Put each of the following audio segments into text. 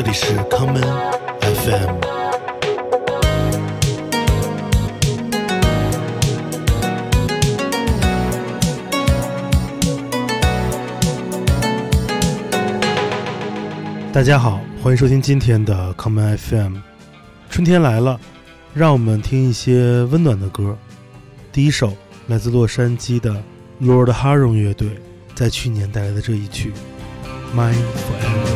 这里是 Common FM。大家好，欢迎收听今天的 Common FM。春天来了，让我们听一些温暖的歌。第一首来自洛杉矶的 Lord Haron 乐队在去年带来的这一曲《Mine Forever》。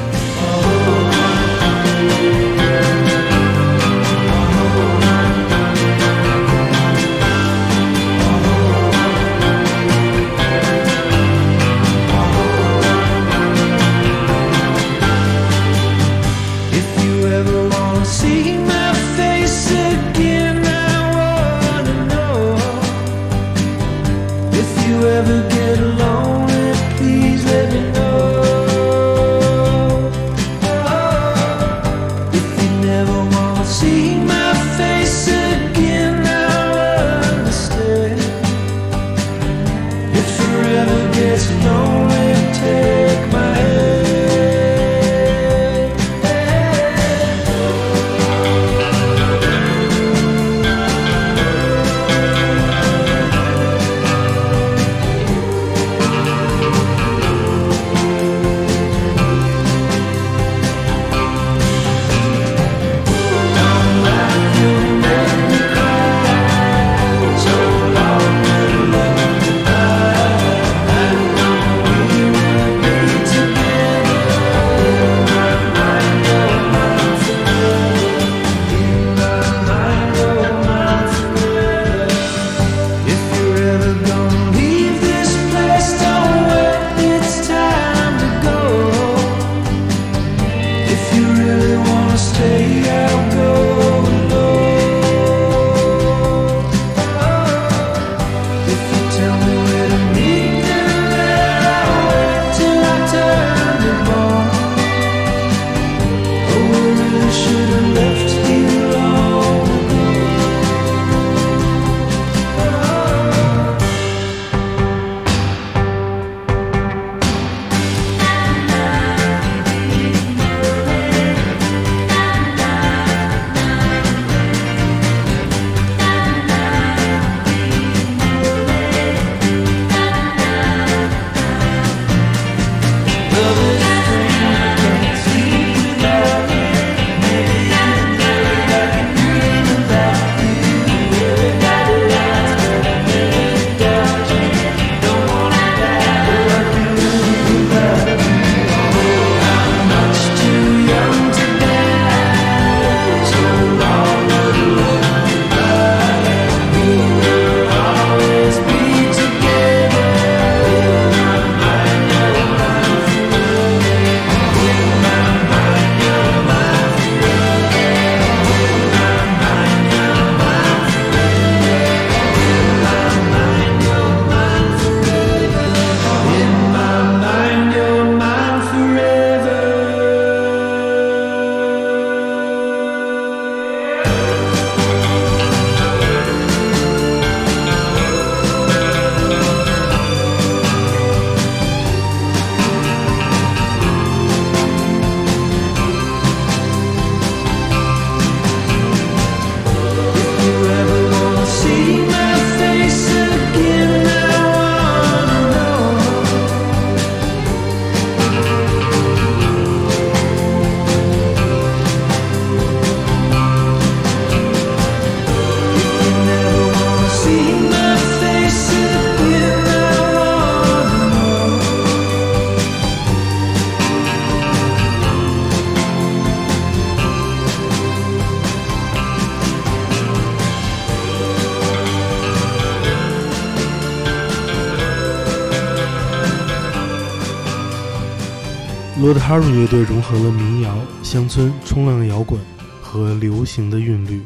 Harry 乐队融合了民谣、乡村、冲浪摇滚和流行的韵律，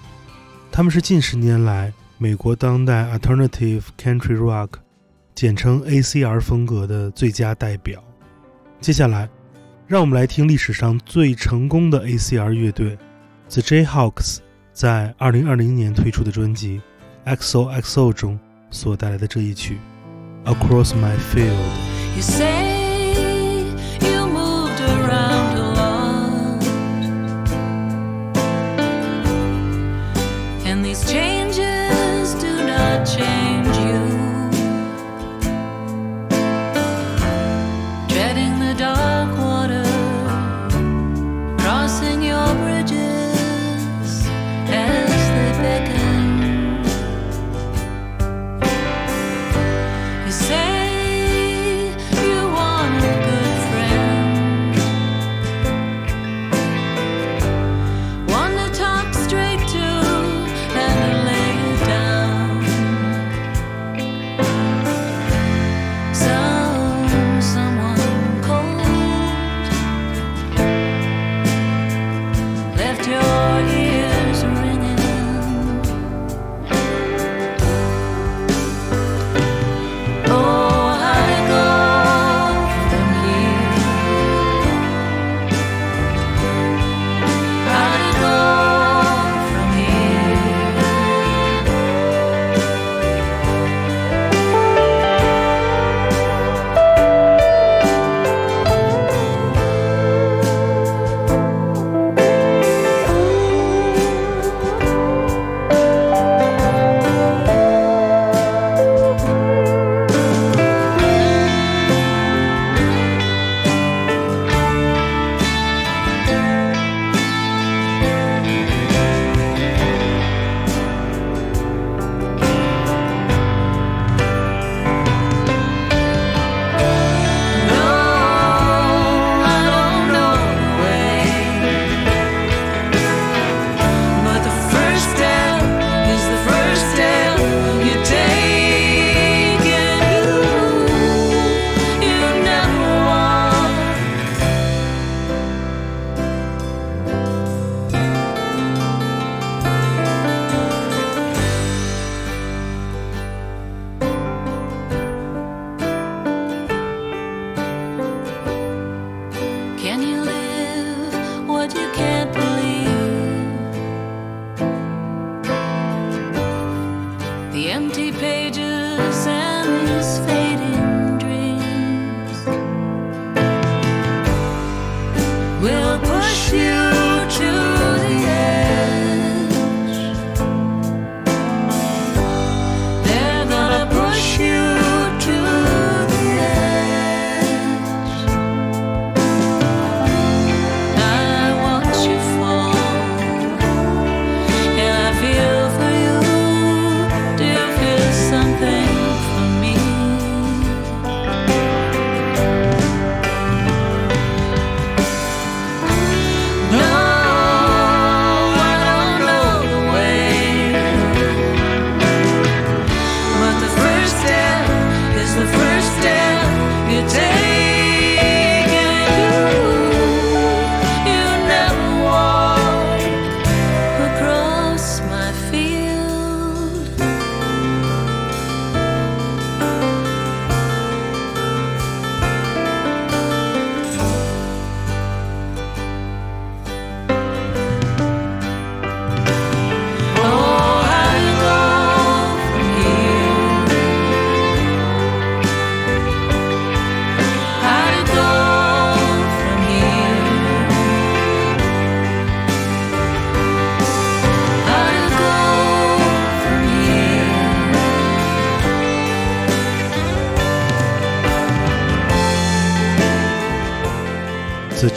他们是近十年来美国当代 Alternative Country Rock，简称 ACR 风格的最佳代表。接下来，让我们来听历史上最成功的 ACR 乐队 The Jayhawks 在2020年推出的专辑《XOXO》中所带来的这一曲《Across My Field》。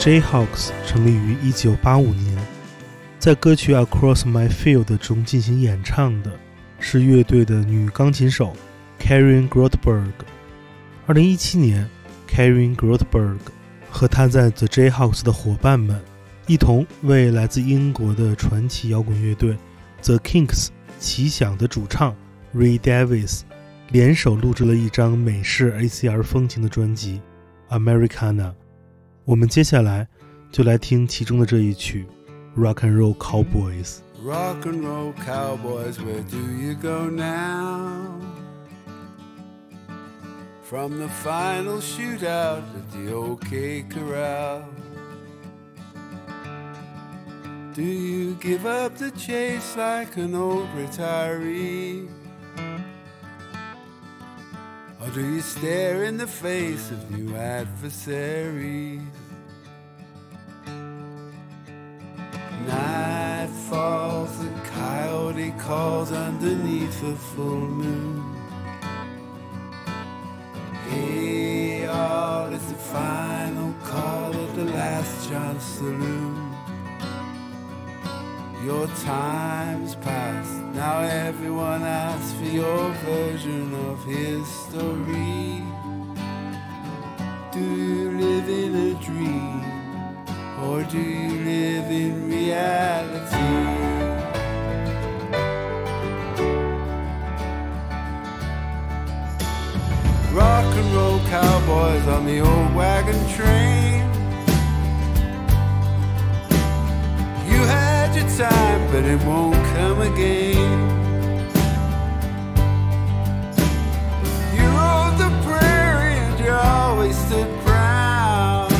Jayhawks 成立于1985年，在歌曲《Across My Field》中进行演唱的是乐队的女钢琴手 Karen Grotberg。2017年，Karen Grotberg 和她在 The Jayhawks 的伙伴们一同为来自英国的传奇摇滚乐队 The Kinks 奇想的主唱 Ray Davis 联手录制了一张美式 ACR 风情的专辑《Americana》。我们接下来就来听其中的这一曲《Rock and Roll Cowboys》。Rock and roll cowboys, where do you go now? From the final shootout at the OK Corral. Do you give up the chase like an old retiree? Or do you stare in the face of new adversaries? Night falls, the coyote calls underneath the full moon. Hey, all it's the final call of the last chance saloon. Your time's past, now everyone asks for your version of history. Do you live in a dream, or do you live in reality? Rock and roll cowboys on the old wagon train. Had time, but it won't come again. You rode the prairie and you always stood proud.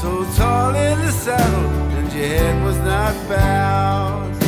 So tall in the saddle, and your head was not bowed.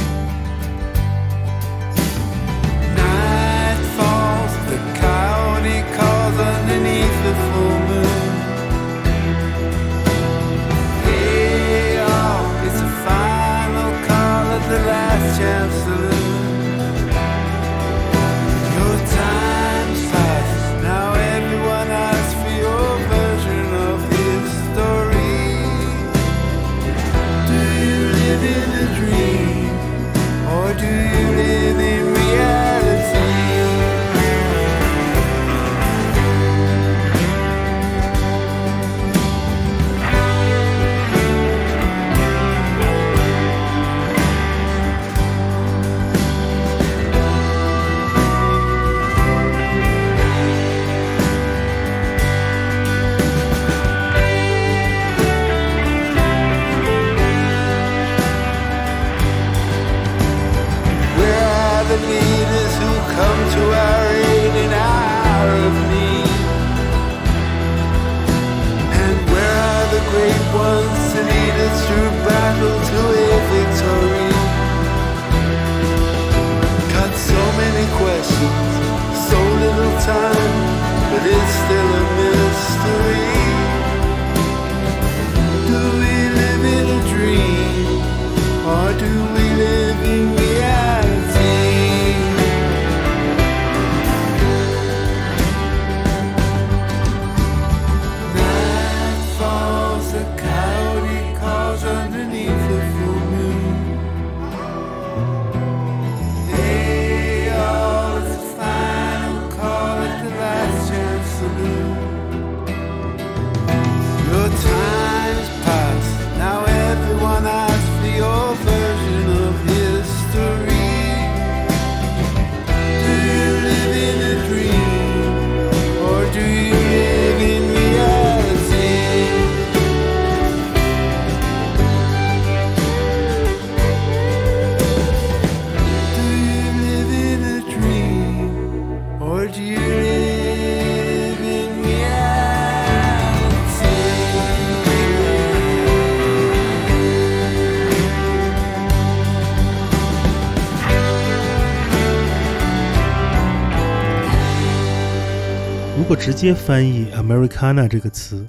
直接翻译 “Americana” 这个词，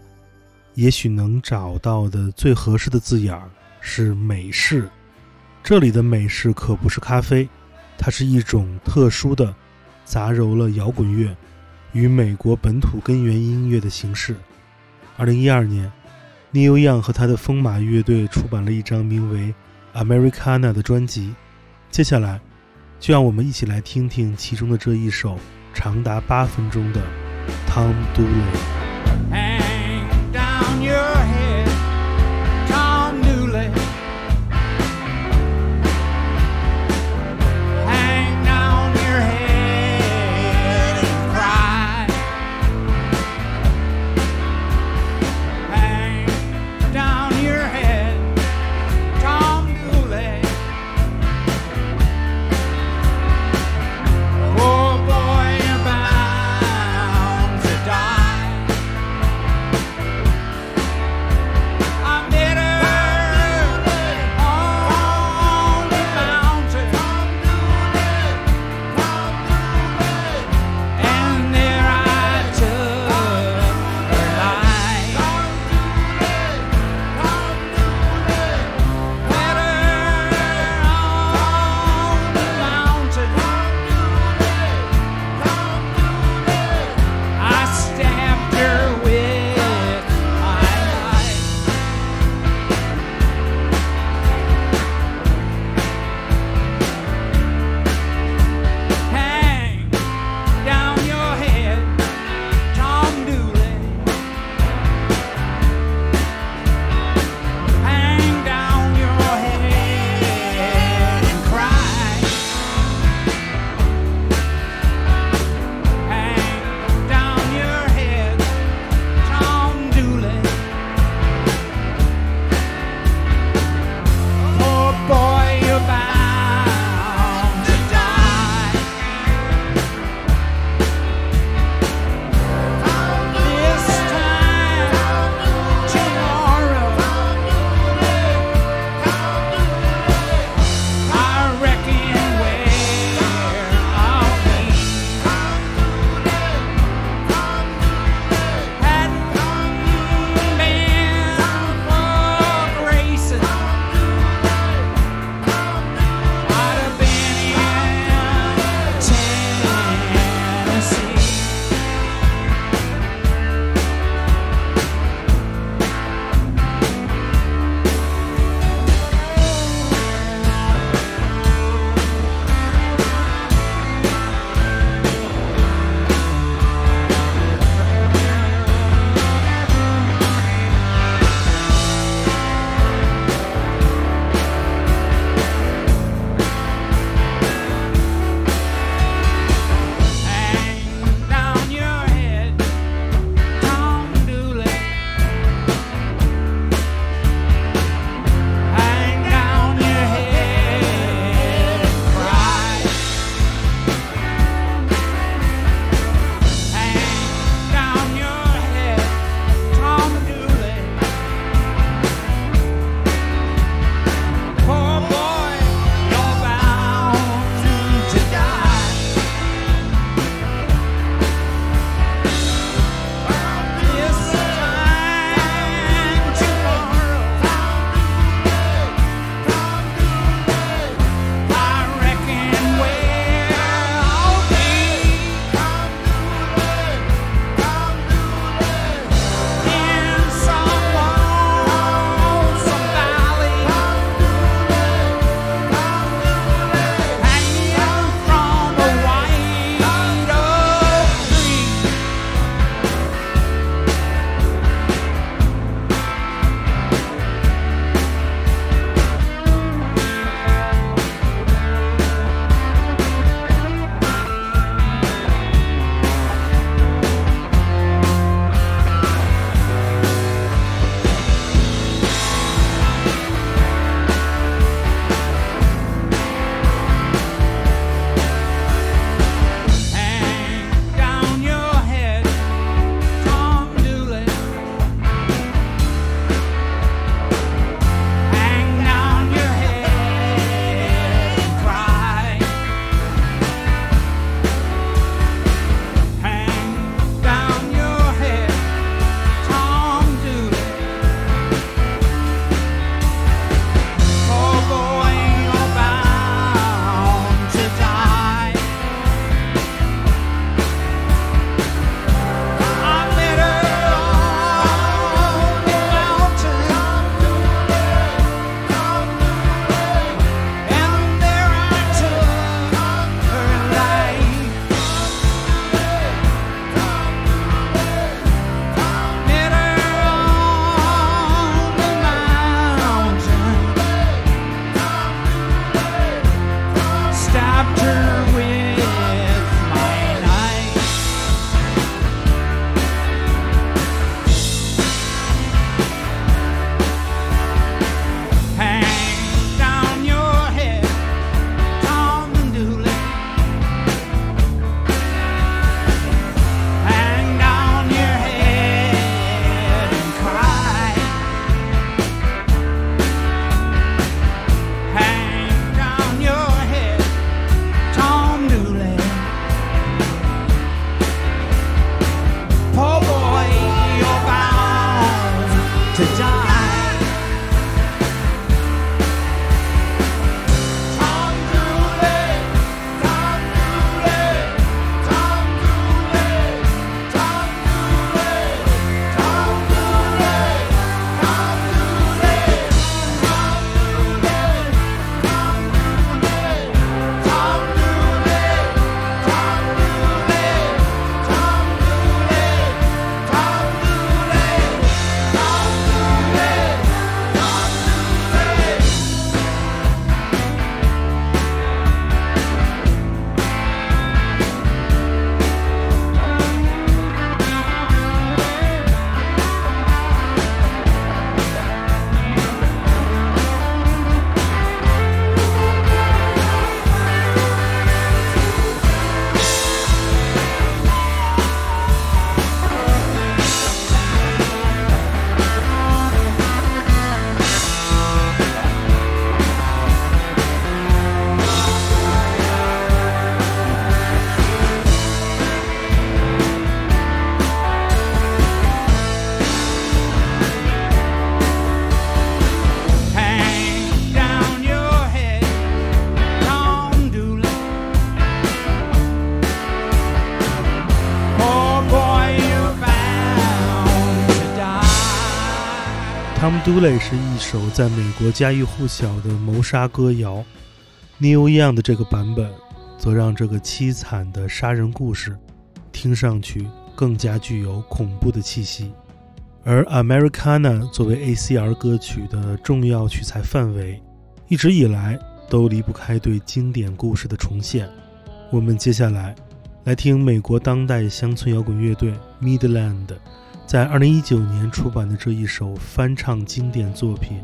也许能找到的最合适的字眼儿是“美式”。这里的美式可不是咖啡，它是一种特殊的、杂糅了摇滚乐与美国本土根源音乐的形式。二零一二年，Neil Young 和他的风马乐队出版了一张名为《Americana》的专辑。接下来，就让我们一起来听听其中的这一首长达八分钟的。Tom Dooley. Tom Dooley 是一首在美国家喻户晓的谋杀歌谣，Neil Young 的这个版本则让这个凄惨的杀人故事听上去更加具有恐怖的气息。而 Americana 作为 ACR 歌曲的重要取材范围，一直以来都离不开对经典故事的重现。我们接下来来听美国当代乡村摇滚乐队 Midland。在二零一九年出版的这一首翻唱经典作品《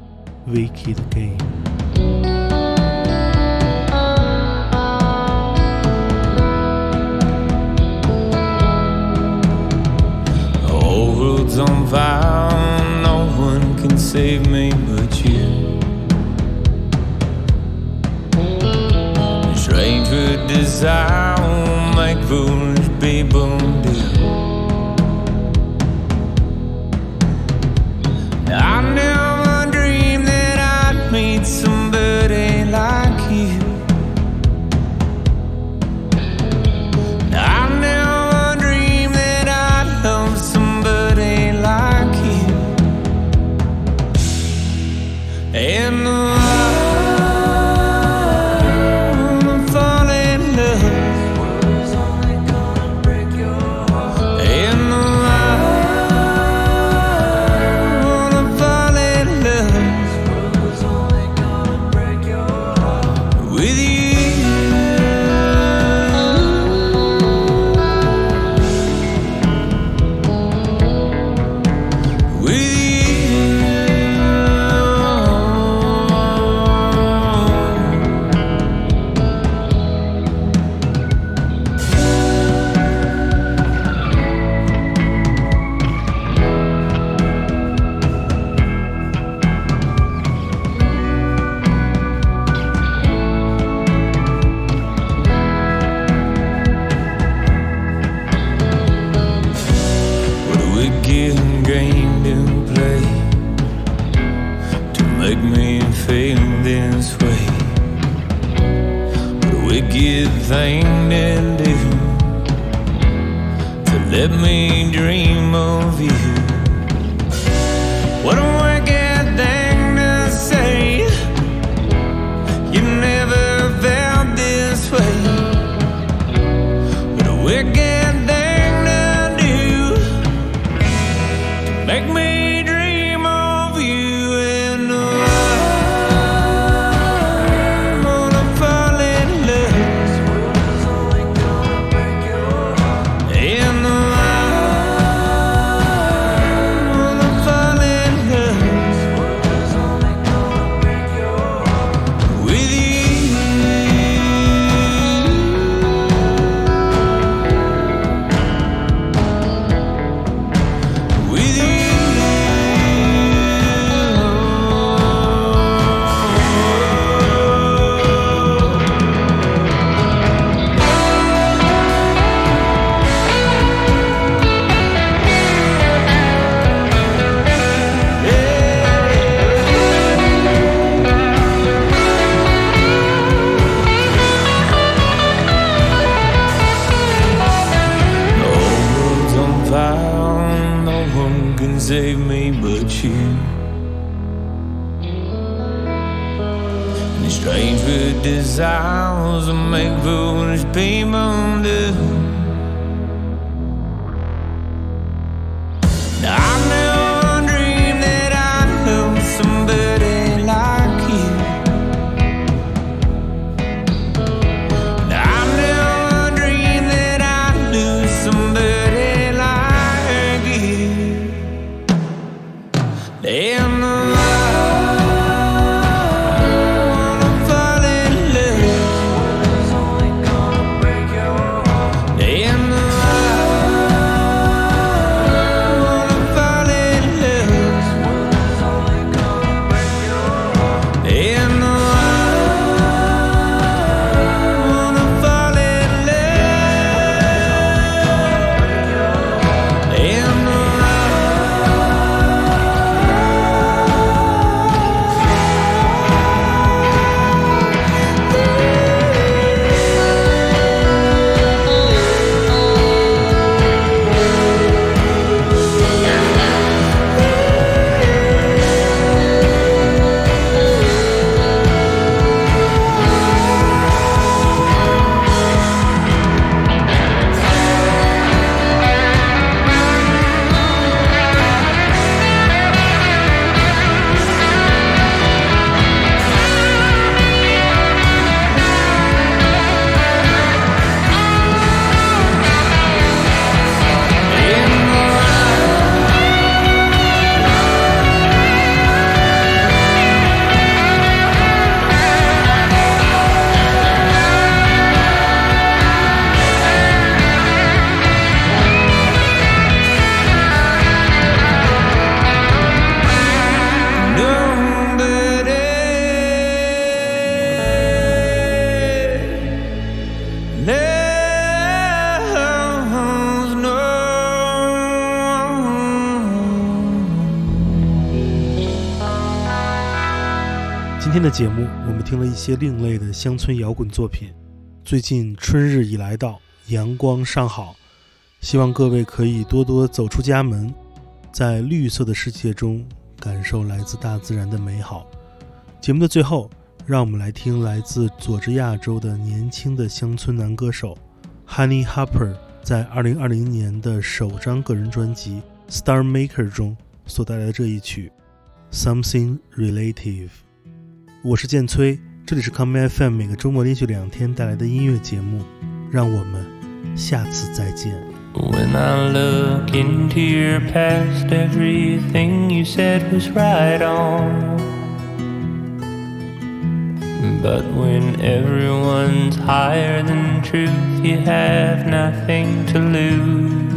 Wicked Game》。world's on fire, no one can save me but you. Strange with desire, make foolish people 节目，我们听了一些另类的乡村摇滚作品。最近春日已来到，阳光尚好，希望各位可以多多走出家门，在绿色的世界中感受来自大自然的美好。节目的最后，让我们来听来自佐治亚州的年轻的乡村男歌手 Honey Harper 在2020年的首张个人专辑《Star Maker》中所带来的这一曲《Something Relative》。我是剑崔，这里是 Come FM，每个周末连续两天带来的音乐节目，让我们下次再见。When I look into your past, everything you said was right on. But when everyone's higher than truth, you have nothing to lose.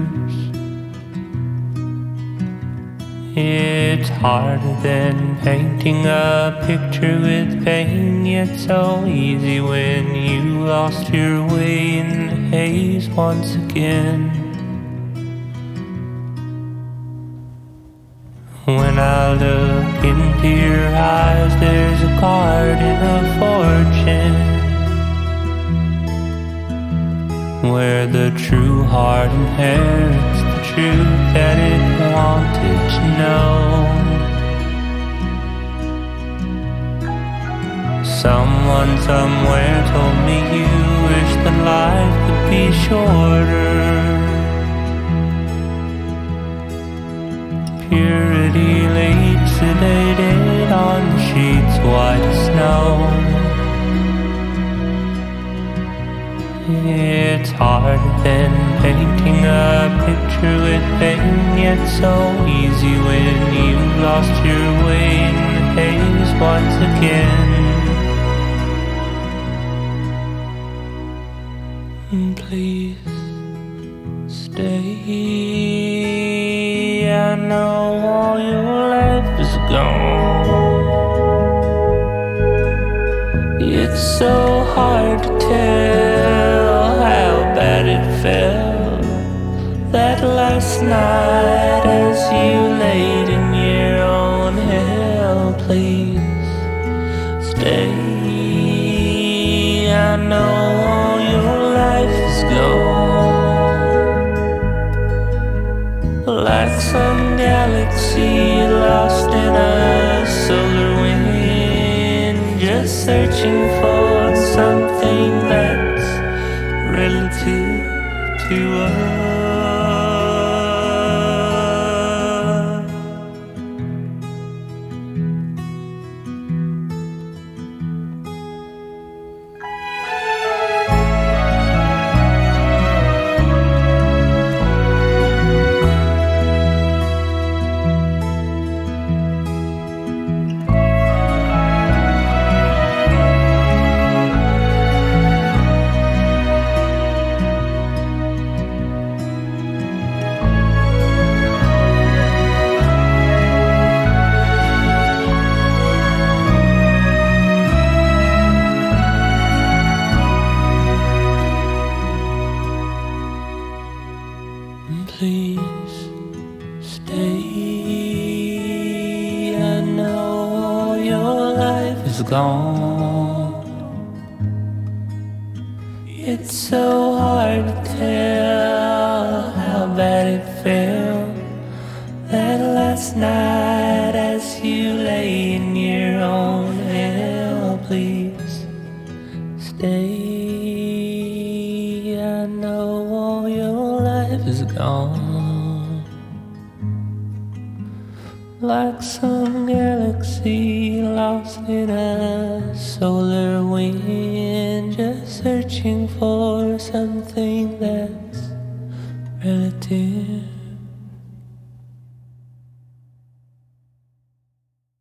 It's harder than painting a picture with pain, yet so easy when you lost your way in the haze once again. When I look into your eyes, there's a garden of fortune. Where the true heart inherits truth that it wanted to know. Someone somewhere told me you wish that life could be shorter. Purity laid sedated on the sheets white as snow. It's harder than painting a picture with pain, yet so easy when you lost your way in the haze once again. Please stay. I know all your life is gone. It's so last night as you laid in your own hell. Please stay. I know all your life is gone. Like some galaxy lost in a solar wind, just searching for something that's relative to us.